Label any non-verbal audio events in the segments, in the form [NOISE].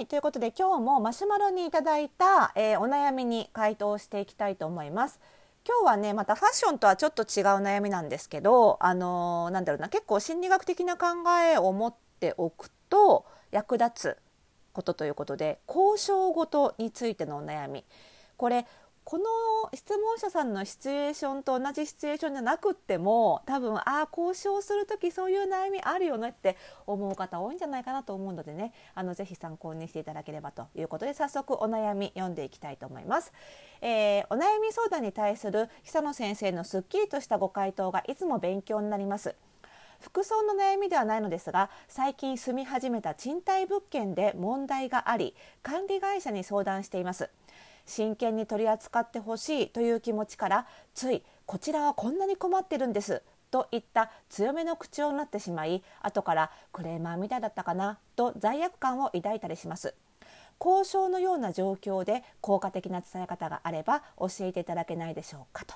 はいということで今日もマシュマロにいただいた、えー、お悩みに回答していきたいと思います。今日はねまたファッションとはちょっと違う悩みなんですけどあのー、なんだろうな結構心理学的な考えを持っておくと役立つことということで交渉ごとについてのお悩みこれこの質問者さんのシチュエーションと同じシチュエーションじゃなくっても多分ああ交渉する時そういう悩みあるよねって思う方多いんじゃないかなと思うのでね。あのぜひ参考にしていただければということで早速お悩み読んでいきたいと思います、えー、お悩み相談に対する久野先生のすっきりとしたご回答がいつも勉強になります。服装の悩みではないのですが最近住み始めた賃貸物件で問題があり管理会社に相談しています。真剣に取り扱ってほしいという気持ちからついこちらはこんなに困ってるんですといった強めの口調になってしまい後からクレーマーみたいだったかなと罪悪感を抱いたりします。交渉のような状況で効果的な伝え方があれば教えていただけないでしょうかと。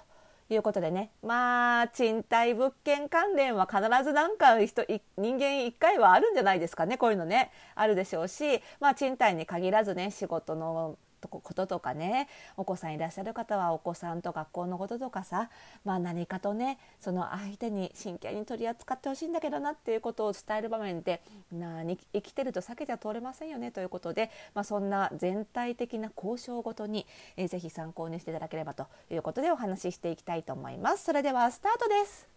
いうことでねまあ賃貸物件関連は必ず何か人人間1回はあるんじゃないですかねこういうのねあるでしょうしまあ賃貸に限らずね仕事のこととかねお子さんいらっしゃる方はお子さんと学校のこととかさ、まあ、何かとねその相手に真剣に取り扱ってほしいんだけどなっていうことを伝える場面で何生きてると避けちゃ通れませんよねということで、まあ、そんな全体的な交渉ごとに、えー、ぜひ参考にしていただければということでお話ししていきたいと思います。それではスタートです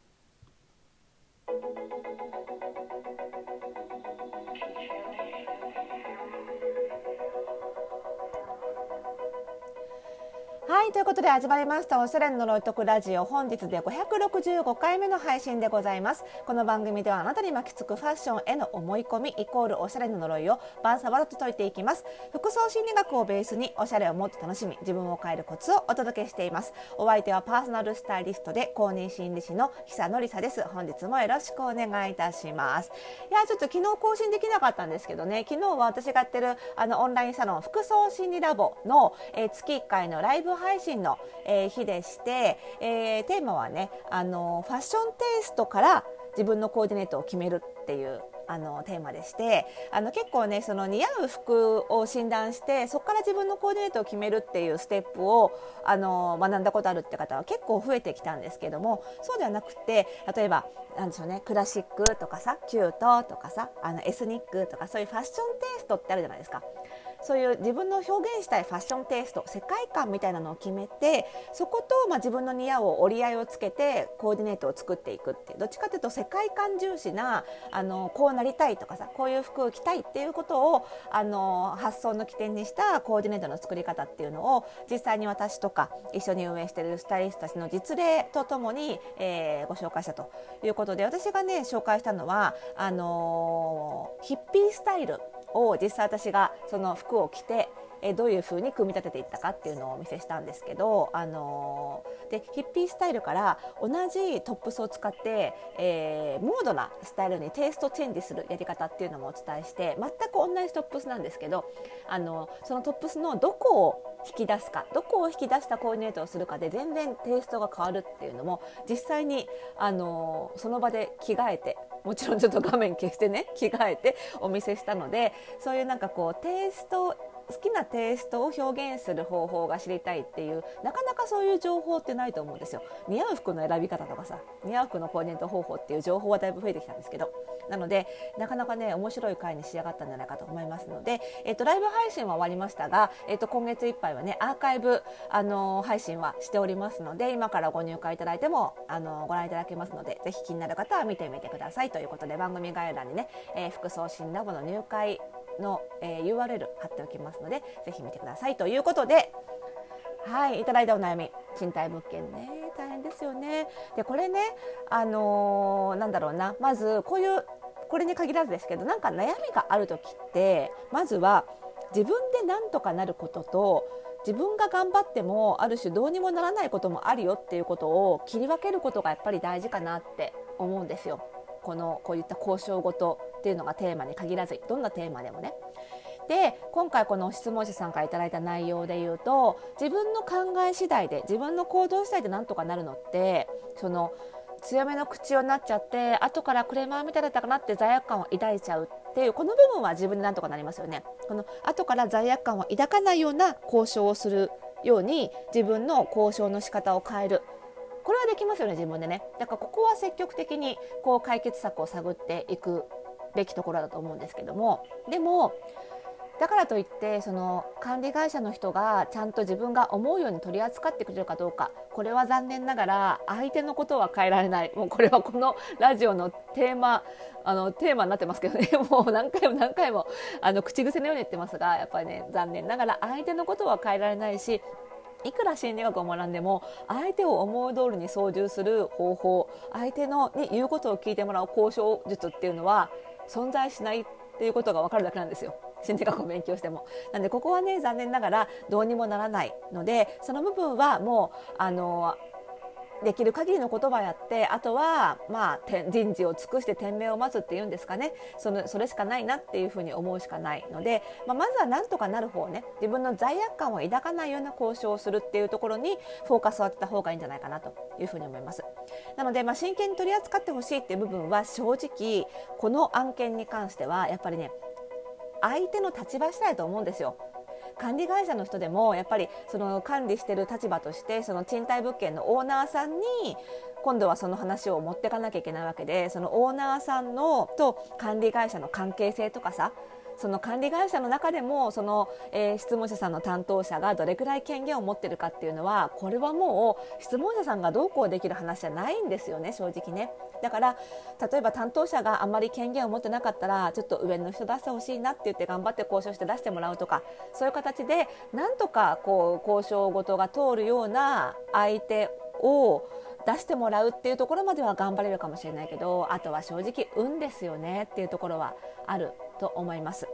はいということで始まりましたおしゃれの呪いとくラジオ。本日で565回目の配信でございます。この番組ではあなたに巻きつくファッションへの思い込みイコールおしゃれの呪いをバーサバラと解いていきます。服装心理学をベースにおしゃれをもっと楽しみ自分を変えるコツをお届けしています。お相手はパーソナルスタイリストで公認心理師の久野里沙です。本日もよろしくお願いいたします。いやちょっと昨日更新できなかったんですけどね。昨日は私がやってるあのオンラインサロン服装心理ラボの、えー、月1回のライブ配信の、えー、日でして、えー、テーマはねあのファッションテイストから自分のコーディネートを決めるっていうあのテーマでしてあの結構ねその似合う服を診断してそこから自分のコーディネートを決めるっていうステップをあの学んだことあるって方は結構増えてきたんですけどもそうではなくて例えばなんでしょうねクラシックとかさキュートとかさあのエスニックとかそういうファッションテイストってあるじゃないですか。そういう自分の表現したいファッションテイスト世界観みたいなのを決めてそこと、まあ、自分の似合う折り合いをつけてコーディネートを作っていくってどっちかというと世界観重視なあのこうなりたいとかさこういう服を着たいっていうことをあの発想の起点にしたコーディネートの作り方っていうのを実際に私とか一緒に運営しているスタイリストたちの実例とともに、えー、ご紹介したということで私がね紹介したのはあのヒッピースタイルを実際私がその服を着てえどういう風に組み立てていったかっていうのをお見せしたんですけど、あのー、でヒッピースタイルから同じトップスを使って、えー、モードなスタイルにテイストチェンジするやり方っていうのもお伝えして全く同じトップスなんですけど、あのそのトップスのどこを引き出すかどこを引き出したコーディネートをするかで全然テイストが変わるっていうのも実際に、あのその場で着替えてもちろんちょっと画面消してね [LAUGHS] 着替えてお見せしたのでそういうなんかこうテイスト好きなテイストを表現する方法が知りたいっていうなかなかそういう情報ってないと思うんですよ。似合う服の選び方とかさ似合う服のコーディネート方法っていう情報はだいぶ増えてきたんですけどなのでなかなかね面白い回に仕上がったんじゃないかと思いますので、えっと、ライブ配信は終わりましたが、えっと、今月いっぱいはねアーカイブ、あの、配信はしておりますので今からご入会いただいても、あの、ご覧いただけますのでぜひ気になる方は見てみてくださいということで番組概要欄にね、えー、服装診ラボの入会の、えー、URL 貼っておきますのでぜひ見てくださいということではいいただいたお悩み賃貸物件ね大変ですよね。でこれねあのー、なんだろうなまずこういうこれに限らずですけどなんか悩みがある時ってまずは自分で何とかなることと自分が頑張ってもある種どうにもならないこともあるよっていうことを切り分けることがやっぱり大事かなって思うんですよ。このこういった交渉事っていうのがテーマに限らずどんなテーマでもね。で今回この質問者さんから頂いた内容で言うと自分の考え次第で自分の行動次第でなんとかなるのってその強めの口をなっちゃって後からクレーマーみたいだったかなって罪悪感を抱いちゃうっっていうこの部分は自分でなんとかなりますよね。この後から罪悪感を抱かないような交渉をするように自分の交渉の仕方を変える。これはできますよね自分でね。だからここは積極的にこう解決策を探っていくべきところだと思うんですけども。でもだからといってその管理会社の人がちゃんと自分が思うように取り扱ってくれるかどうかこれは残念ながら相手のことは変えられない。もうこれはこのラジオのテーマあのテーマになってますけどね。[LAUGHS] もう何回も何回もあの口癖のように言ってますがやっぱりね残念ながら相手のことは変えられないしいくら心理学を学んでも相手を思い通りに操縦する方法相手のに言うことを聞いてもらう交渉術っていうのは存在しないっていうことが分かるだけなんですよ。心理学を勉強しても。なんでここはね残念ながらどうにもならないのでその部分はもうあのできる限りの言葉やってあとはまあ人事を尽くして天命を待つっていうんですかねそのそれしかないなっていうふうに思うしかないので、まあ、まずはなんとかなる方ね自分の罪悪感を抱かないような交渉をするっていうところにフォーカスを当てた方がいいんじゃないかなというふうに思います。なので、まあ、真剣に取り扱ってほしいっていう部分は正直この案件に関してはやっぱりね相手の立場次第と思うんですよ。管理会社の人でもやっぱりその管理してる立場としてその賃貸物件のオーナーさんに今度はその話を持っていかなきゃいけないわけでそのオーナーさんのと管理会社の関係性とかさその管理会社の中でもその、えー、質問者さんの担当者がどれくらい権限を持っているかっていうのはこれはもう質問者さんがどうこうできる話じゃないんですよね正直ね。だから例えば担当者があんまり権限を持ってなかったらちょっと上の人出してほしいなって言って頑張って交渉して出してもらうとかそういう形でなんとかこう交渉事が通るような相手を出してもらうっていうところまでは頑張れるかもしれないけどあとは正直運ですよねっていうところはあると思います。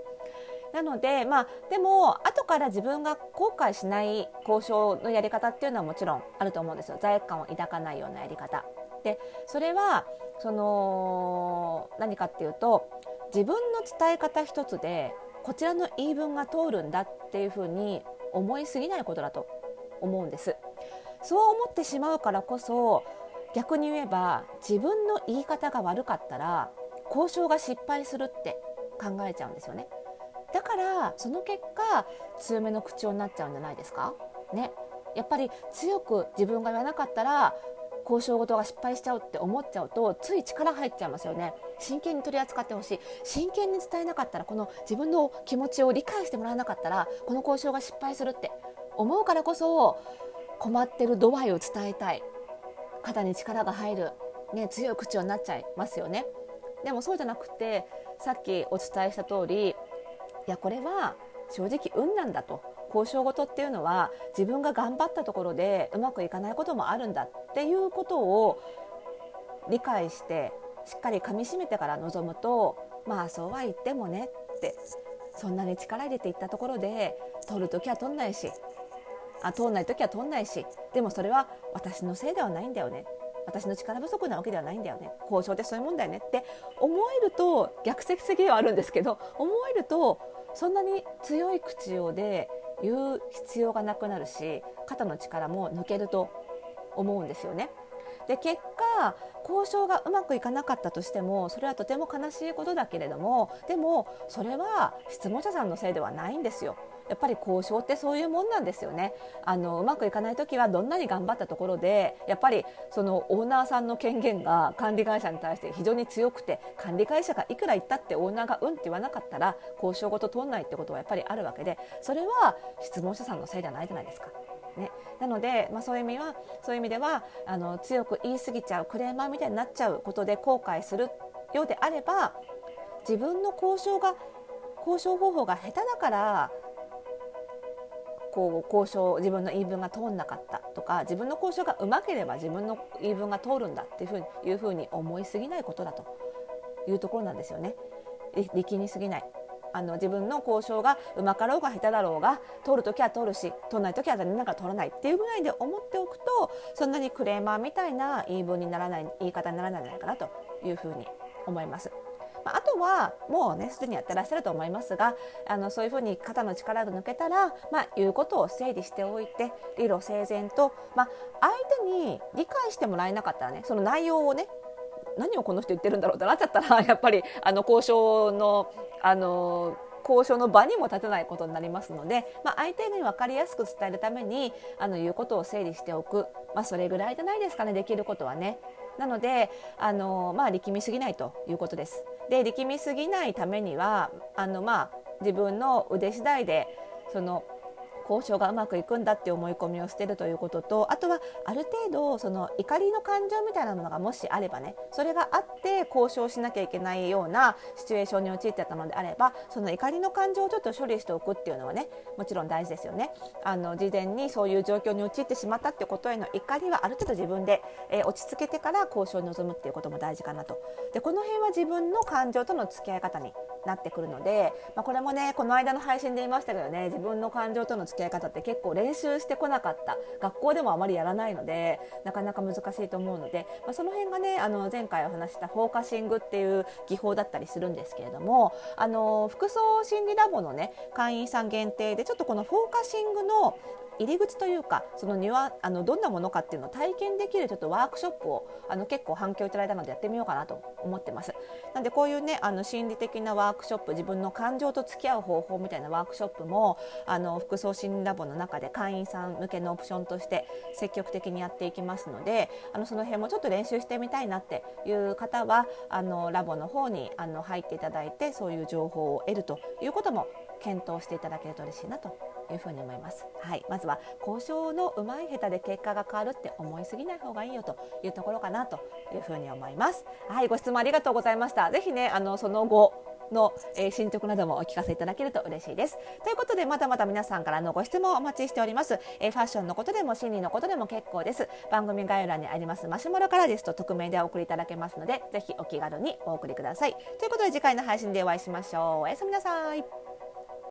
なので、まあ、でも後から自分が後悔しない交渉のやり方っていうのはもちろんあると思うんですよ罪悪感を抱かないようなやり方。でそれはその何かっていうと自分の伝え方一つでこちらの言い分が通るんだっていうふうに思いすぎないことだと思うんです。そう思ってしまうからこそ逆に言えば自分の言い方が悪かったら交渉が失敗するって考えちゃうんですよね。だからその結果強めの口調になっちゃうんじゃないですか？ね。やっぱり強く自分が言わなかったら交渉事が失敗しちゃうって思っちゃうとつい力入っちゃいますよね。真剣に取り扱ってほしい。真剣に伝えなかったらこの自分の気持ちを理解してもらわなかったらこの交渉が失敗するって思うからこそ困ってる度合いを伝えたい。肩に力が入る、ね、強い口調になっちゃいますよね。でもそうじゃなくてさっきお伝えした通りいやこれは正直運なんだと。交渉事っていうのは自分が頑張ったところでうまくいかないこともあるんだっていうことを理解してしっかりかみしめてから臨むとまあそうは言ってもねってそんなに力入れていったところで取る時は取んないしあ通んない時は通んないしでもそれは私のせいではないんだよね。私の力不足なわけではないんだよね交渉ってそういうもんだよねって思えると逆説的ではあるんですけど思えるとそんなに強い口調で言う必要がなくなるし肩の力も抜けると思うんですよね。で結果交渉がうまくいかなかったとしてもそれはとても悲しいことだけれどもでもそれは質問者さんのせいではないんですよ。やっぱり交渉ってそういうもんなんですよねあのうまくいかない時はどんなに頑張ったところでやっぱりそのオーナーさんの権限が管理会社に対して非常に強くて管理会社がいくら言ったってオーナーがうんって言わなかったら交渉ごと通んないってことはやっぱりあるわけでそれは質問者さんのせいじゃないじゃないですか。ね、なので、まあ、そういう意味はそういう意味ではあの強く言い過ぎちゃうクレーマーみたいになっちゃうことで後悔するようであれば自分の交渉が交渉方法が下手だからこう交渉自分の言い分が通んなかったとか自分の交渉がうまければ自分の言い分が通るんだっていうふうにいうふうに思いすぎないことだというところなんですよね。力にすぎないあの自分の交渉がうまかろうが下手だろうが通る時は通るし通らない時は残念ながら通らないっていうぐらいで思っておくとそんなにクレーマーみたいな言い分にならない言い方にならないんじゃないかなというふうに思います。まあ、あとはもうねすでにやってらっしゃると思いますがあのそういうふうに肩の力が抜けたら、まあ、言うことを整理しておいて理路整然と、まあ、相手に理解してもらえなかったらねその内容をね何をこの人言ってるんだろうってなっちゃったら [LAUGHS] やっぱりあの交渉のあの交渉の場にも立てないことになりますので、まあ、相手に分かりやすく伝えるためにあの言うことを整理しておく、まあ、それぐらいじゃないですかねできることはね。なのであの、まあ、力みすぎないということです。で力みすぎないためにはあの、まあ、自分の腕次第でその交渉がうまくいくんだって思い込みを捨てるということとあとはある程度その怒りの感情みたいなものがもしあればねそれがあって交渉しなきゃいけないようなシチュエーションに陥ってたのであればその怒りの感情をちょっと処理しておくっていうのはねもちろん大事ですよね。あの事前にそういう状況に陥ってしまったってことへの怒りはある程度自分で、えー、落ち着けてから交渉に臨むっていうことも大事かなと。でこの辺は自分の感情との付き合い方になってくるので、まあ、これもねこの間の配信で言いましたけどね自分の感情との付き合い方って結構練習してこなかった。学校でもあまりやらないのでなかなか難しいと思うので、まあ、その辺がねあの前回お話したフォーカシングっていう技法だったりするんですけれどもあの服装心理ラボのね会員さん限定でちょっとこのフォーカシングの入り口というかそのにはあのどんなものかっていうのを体験できるちょっとワークショップをあの結構反響いただいたのでやってみようかなと思ってます。なんでこういうねあの心理的なワークショップ自分の感情と付き合う方法みたいなワークショップもあの服装心理ラボの中で会員さん向けのオプションとして積極的にやっていきますのであのその辺もちょっと練習してみたいなっていう方はあのラボの方にあの入っていただいてそういう情報を得るということも検討していただけると嬉しいなというふうに思います。はい、まずは交渉の上手い下手で結果が変わるって思いすぎない方がいいよというところかなというふうに思います。はい、ご質問ありがとうございました。ぜひね、あのその後の、えー、進捗などもお聞かせいただけると嬉しいです。ということでまたまた皆さんからのご質問をお待ちしております。えー、ファッションのことでも心理のことでも結構です。番組概要欄にありますマシュマロからですと匿名でお送りいただけますのでぜひお気軽にお送りください。ということで次回の配信でお会いしましょう。おやすみなさい。